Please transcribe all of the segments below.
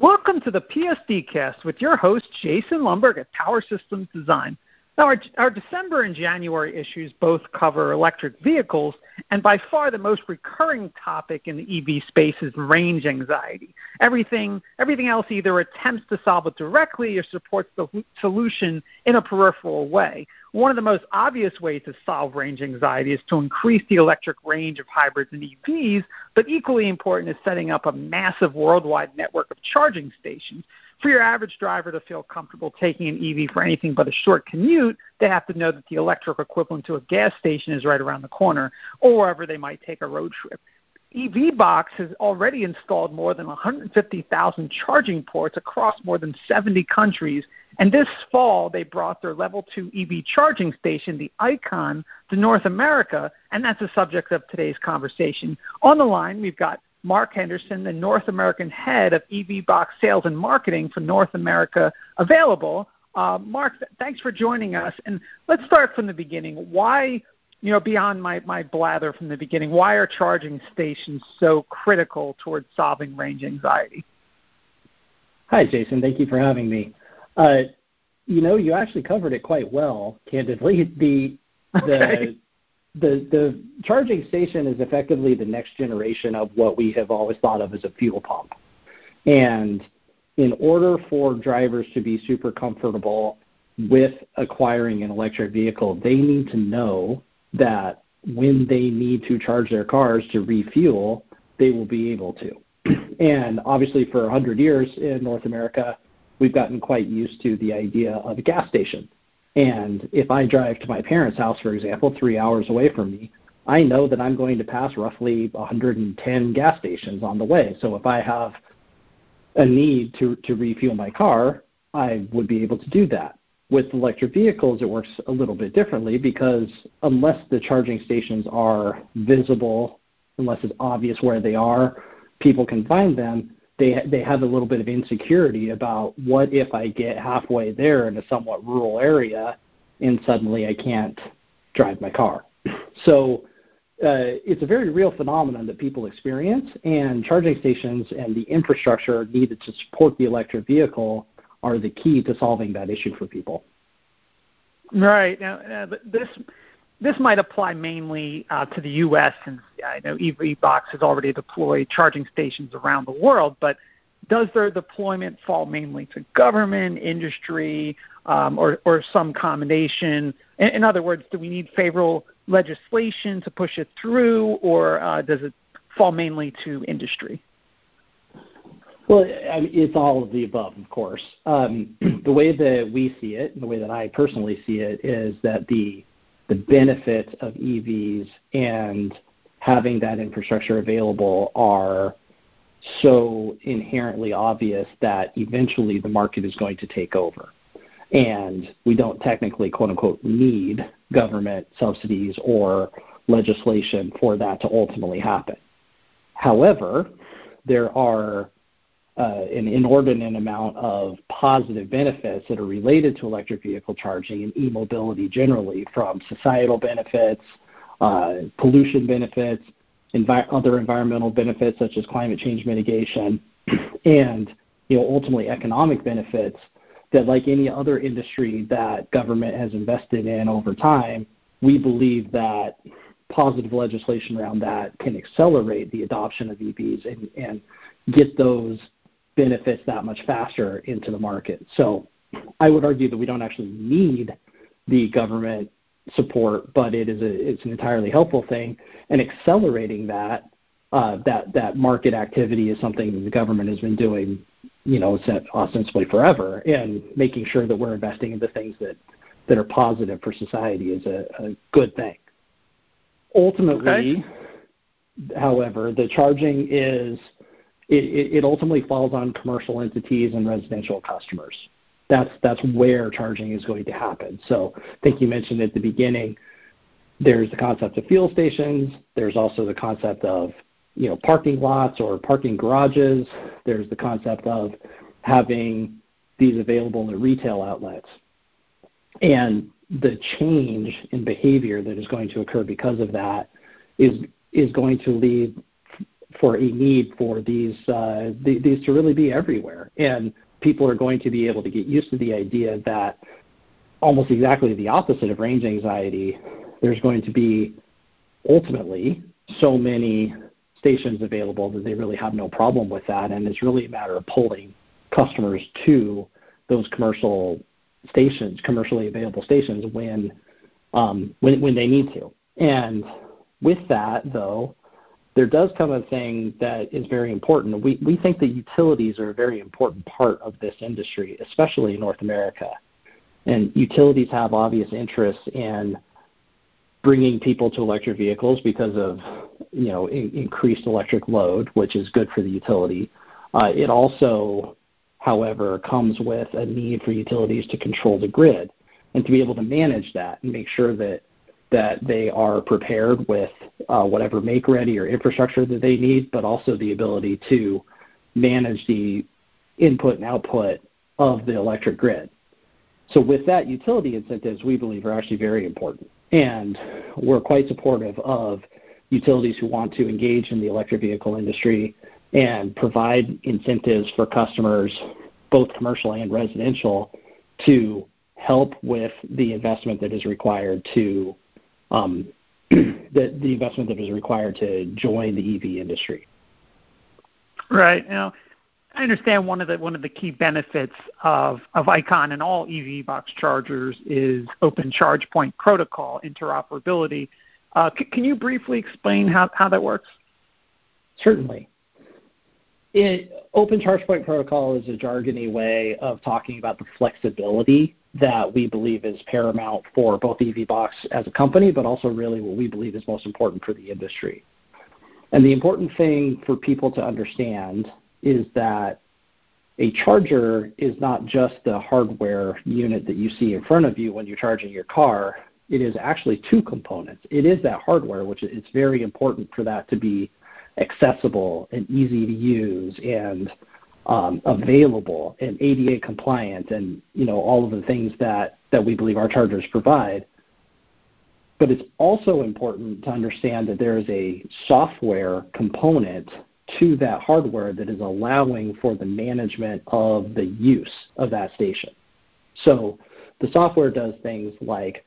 Welcome to the PSD Cast with your host, Jason Lomberg at Power Systems Design. Now, our, our, December and January issues both cover electric vehicles, and by far the most recurring topic in the EV space is range anxiety. Everything, everything else either attempts to solve it directly or supports the solution in a peripheral way. One of the most obvious ways to solve range anxiety is to increase the electric range of hybrids and EVs, but equally important is setting up a massive worldwide network of charging stations for your average driver to feel comfortable taking an EV for anything but a short commute, they have to know that the electric equivalent to a gas station is right around the corner, or wherever they might take a road trip. EVBox has already installed more than 150,000 charging ports across more than 70 countries, and this fall they brought their Level 2 EV charging station, the Iqon, to North America, and that's the subject of today's conversation. On the line, we've got Mark Henderson, the North American head of EVBox sales and marketing for North America, available. Uh, Mark, th- thanks for joining us. And let's start from the beginning. Why, you know, beyond my, my blather from the beginning, why are charging stations so critical towards solving range anxiety? Hi, Jason. Thank you for having me. Uh, you know, you actually covered it quite well, candidly. The the okay the the charging station is effectively the next generation of what we have always thought of as a fuel pump. And in order for drivers to be super comfortable with acquiring an electric vehicle, they need to know that when they need to charge their cars to refuel, they will be able to. And obviously, for 100 years in North America, we've gotten quite used to the idea of a gas station and if I drive to my parents' house, for example, three hours away from me, I know that I'm going to pass roughly 110 gas stations on the way. So if I have a need to, to refuel my car, I would be able to do that. With electric vehicles, it works a little bit differently because unless the charging stations are visible, unless it's obvious where they are, people can find them, they they have a little bit of insecurity about what if I get halfway there in a somewhat rural area and suddenly I can't drive my car. So uh, it's a very real phenomenon that people experience, and charging stations and the infrastructure needed to support the electric vehicle are the key to solving that issue for people. Right now, uh, this this might apply mainly uh, to the U.S. since I know EVBox has already deployed charging stations around the world, but does their deployment fall mainly to government, industry, um, or, or some combination? In, in, other words, do we need favorable legislation to push it through, or uh, does it fall mainly to industry? Well, it's all of the above, of course. Um, the way that we see it, and the way that I personally see it, is that the the benefits of EVs and having that infrastructure available are so inherently obvious that eventually the market is going to take over. And we don't technically, quote unquote, need government subsidies or legislation for that to ultimately happen. However, there are uh, an inordinate amount of positive benefits that are related to electric vehicle charging and e-mobility generally, from societal benefits, uh, pollution benefits, envi- other environmental benefits such as climate change mitigation, and you know ultimately economic benefits that, like any other industry that government has invested in over time, we believe that positive legislation around that can accelerate the adoption of EVs and, and get those benefits that much faster into the market. So I would argue that we don't actually need the government support, but it is a, it's an entirely helpful thing. And accelerating that uh, that that market activity is something that the government has been doing, you know, ostensibly forever, and making sure that we're investing in the things that that are positive for society is a, a good thing. Ultimately, okay. however, the charging is it, ultimately falls on commercial entities and residential customers. That's that's where charging is going to happen. So I think you mentioned at the beginning, there's the concept of fuel stations. There's also the concept of you know parking lots or parking garages. There's the concept of having these available at retail outlets. And the change in behavior that is going to occur because of that is is going to lead for a need for these uh, th- these to really be everywhere, and people are going to be able to get used to the idea that almost exactly the opposite of range anxiety. There's going to be ultimately so many stations available that they really have no problem with that, and it's really a matter of pulling customers to those commercial stations, commercially available stations when um, when when they need to. And with that, though, there does come a thing that is very important. We we think that utilities are a very important part of this industry, especially in North America. And utilities have obvious interests in bringing people to electric vehicles because of you know in, increased electric load, which is good for the utility. Uh, it also, however, comes with a need for utilities to control the grid and to be able to manage that and make sure that that they are prepared with uh, whatever make ready or infrastructure that they need, but also the ability to manage the input and output of the electric grid. So with that, utility incentives we believe are actually very important. And we're quite supportive of utilities who want to engage in the electric vehicle industry and provide incentives for customers, both commercial and residential, to help with the investment that is required to the, the investment that is required to join the EV industry. Right. Now, I understand one of the one of the key benefits of, of Iqon and all EVBox chargers is open charge point protocol interoperability. Uh, c- can you briefly explain how, how that works? Certainly. It, open charge point protocol is a jargony way of talking about the flexibility that we believe is paramount for both EVBox as a company, but also really what we believe is most important for the industry. And the important thing for people to understand is that a charger is not just the hardware unit that you see in front of you when you're charging your car. It is actually two components. It is that hardware, which it's very important for that to be accessible and easy to use and um, available and ADA compliant and you know all of the things that, that we believe our chargers provide. But it's also important to understand that there is a software component to that hardware that is allowing for the management of the use of that station. So the software does things like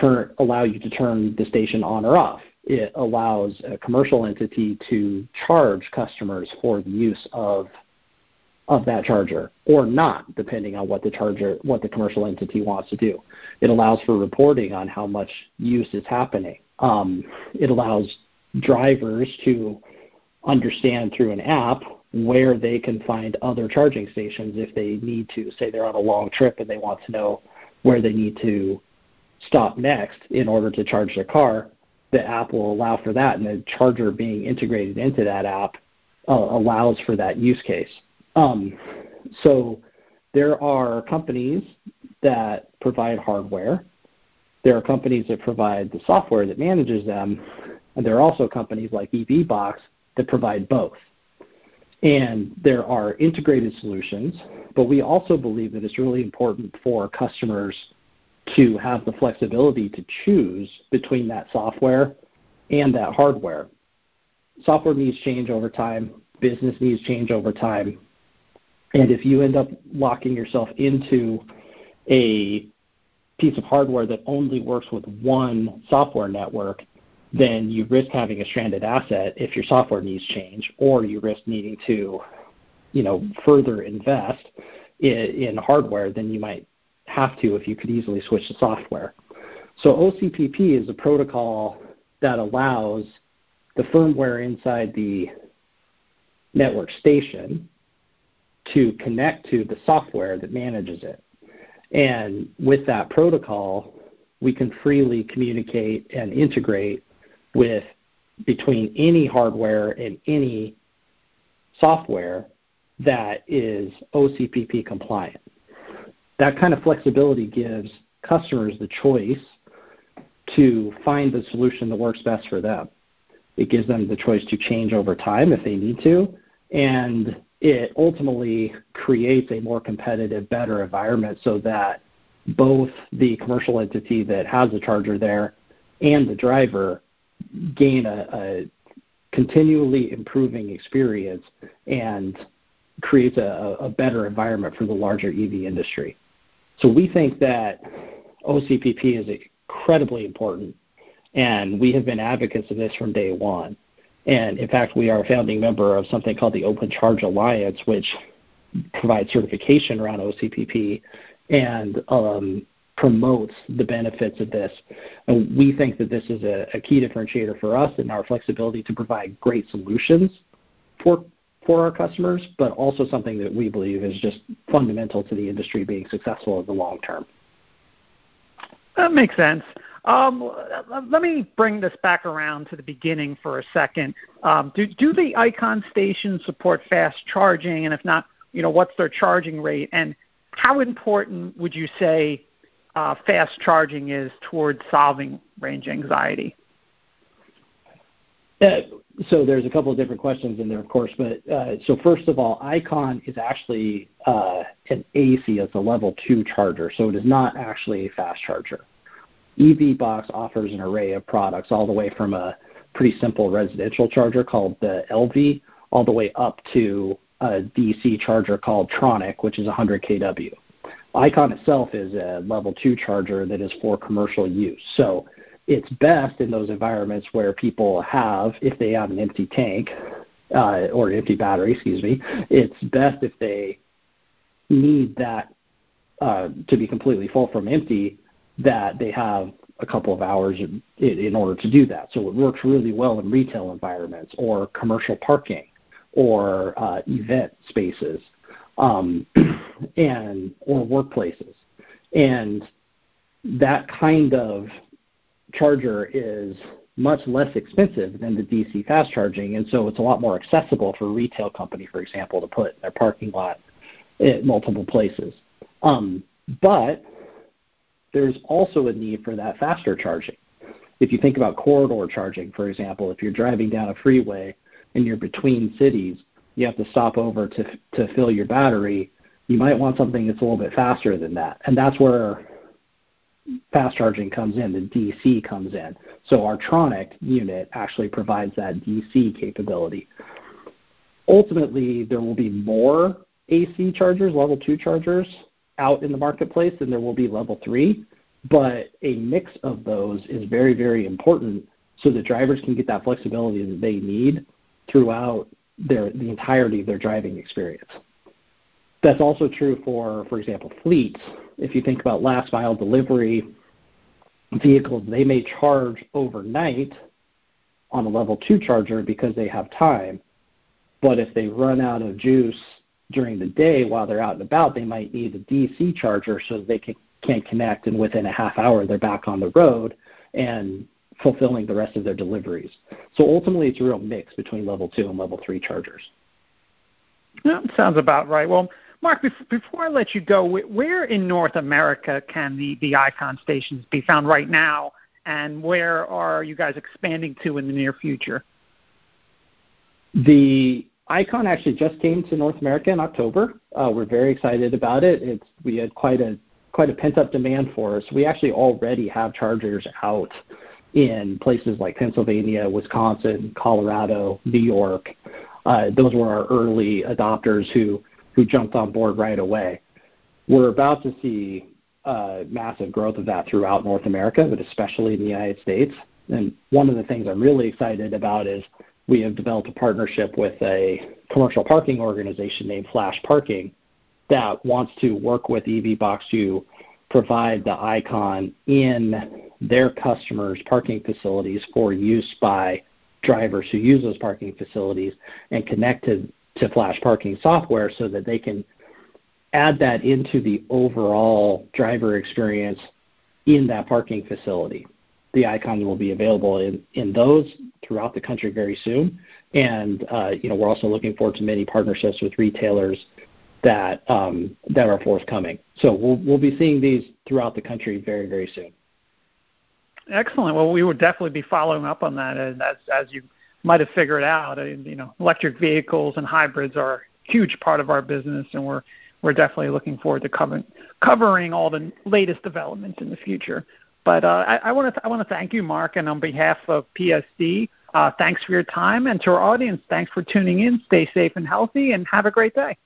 turn allow you to turn the station on or off. It allows a commercial entity to charge customers for the use of of that charger or not, depending on what the charger, what the commercial entity wants to do. It allows for reporting on how much use is happening. Um, it allows drivers to understand through an app where they can find other charging stations if they need to. Say they're on a long trip and they want to know where they need to stop next in order to charge their car. The app will allow for that, and the charger being integrated into that app uh, allows for that use case. Um, so there are companies that provide hardware. There are companies that provide the software that manages them, and there are also companies like EVBox that provide both. And there are integrated solutions, but we also believe that it's really important for customers to have the flexibility to choose between that software and that hardware. Software needs change over time, business needs change over time, and if you end up locking yourself into a piece of hardware that only works with one software network, then you risk having a stranded asset if your software needs change, or you risk needing to, you know, further invest in, in hardware than you might have to if you could easily switch to software. So OCPP is a protocol that allows the firmware inside the network station to connect to the software that manages it. And with that protocol, we can freely communicate and integrate with between any hardware and any software that is OCPP compliant. That kind of flexibility gives customers the choice to find the solution that works best for them. It gives them the choice to change over time if they need to, and it ultimately creates a more competitive, better environment so that both the commercial entity that has the charger there and the driver gain a, a continually improving experience and creates a, a better environment for the larger EV industry. So we think that OCPP is incredibly important, and we have been advocates of this from day one. And in fact, we are a founding member of something called the Open Charge Alliance, which provides certification around OCPP and um, promotes the benefits of this. And we think that this is a, a key differentiator for us in our flexibility to provide great solutions for for our customers, but also something that we believe is just fundamental to the industry being successful in the long term. That makes sense. Um, let me bring this back around to the beginning for a second. Um, do, do the Iqon stations support fast charging? And if not, you know, what's their charging rate? And how important would you say uh, fast charging is towards solving range anxiety? Uh, so there's a couple of different questions in there, of course. But uh, so first of all, Iqon is actually uh, an AC. It's a level two charger, so it is not actually a fast charger. EVBox offers an array of products, all the way from a pretty simple residential charger called the Elvi, all the way up to a DC charger called Troniq, which is 100 kW. Iqon itself is a level two charger that is for commercial use. So it's best in those environments where people have, if they have an empty tank uh, or an empty battery, excuse me, it's best if they need that uh, to be completely full from empty, that they have a couple of hours in, in order to do that. So it works really well in retail environments or commercial parking or uh, event spaces um, and or workplaces. And that kind of charger is much less expensive than the DC fast charging, and so it's a lot more accessible for a retail company, for example, to put in their parking lot at multiple places. Um, but there's also a need for that faster charging. If you think about corridor charging, for example, if you're driving down a freeway and you're between cities, you have to stop over to to fill your battery. You might want something that's a little bit faster than that, and that's where fast charging comes in, the DC comes in. So our Troniq unit actually provides that DC capability. Ultimately, there will be more AC chargers, level 2 chargers, out in the marketplace than there will be level 3, but a mix of those is very, very important so that drivers can get that flexibility that they need throughout their, the entirety of their driving experience. That's also true for, for example, fleets if you think about last mile delivery vehicles, they may charge overnight on a level two charger because they have time. But if they run out of juice during the day while they're out and about, they might need a DC charger so they can, can connect, and within a half hour, they're back on the road and fulfilling the rest of their deliveries. So ultimately, it's a real mix between level two and level three chargers. That sounds about right. Well, Mark, before I let you go, where in North America can the, the Iqon stations be found right now, and where are you guys expanding to in the near future? The Iqon actually just came to North America in October. Uh, we're very excited about it. It's, we had quite a quite a pent up demand for us. We actually already have chargers out in places like Pennsylvania, Wisconsin, Colorado, New York. Uh, those were our early adopters who who jumped on board right away. We're about to see uh, massive growth of that throughout North America, but especially in the United States. And one of the things I'm really excited about is we have developed a partnership with a commercial parking organization named Flash Parking that wants to work with EVBox to provide the Iqon in their customers' parking facilities for use by drivers who use those parking facilities and connect to to Flash Parking software so that they can add that into the overall driver experience in that parking facility. The Iqon will be available in, in those throughout the country very soon. And uh, you know, we're also looking forward to many partnerships with retailers that um, that are forthcoming. So we'll we'll be seeing these throughout the country very very soon. Excellent. Well, we will definitely be following up on that as as you might have figured out, you know, electric vehicles and hybrids are a huge part of our business, and we're we're definitely looking forward to covering covering all the latest developments in the future. But uh, I, I want to I want to thank you, Mark, and on behalf of PSD, Uh, thanks for your time, and to our audience, thanks for tuning in. Stay safe and healthy, and have a great day.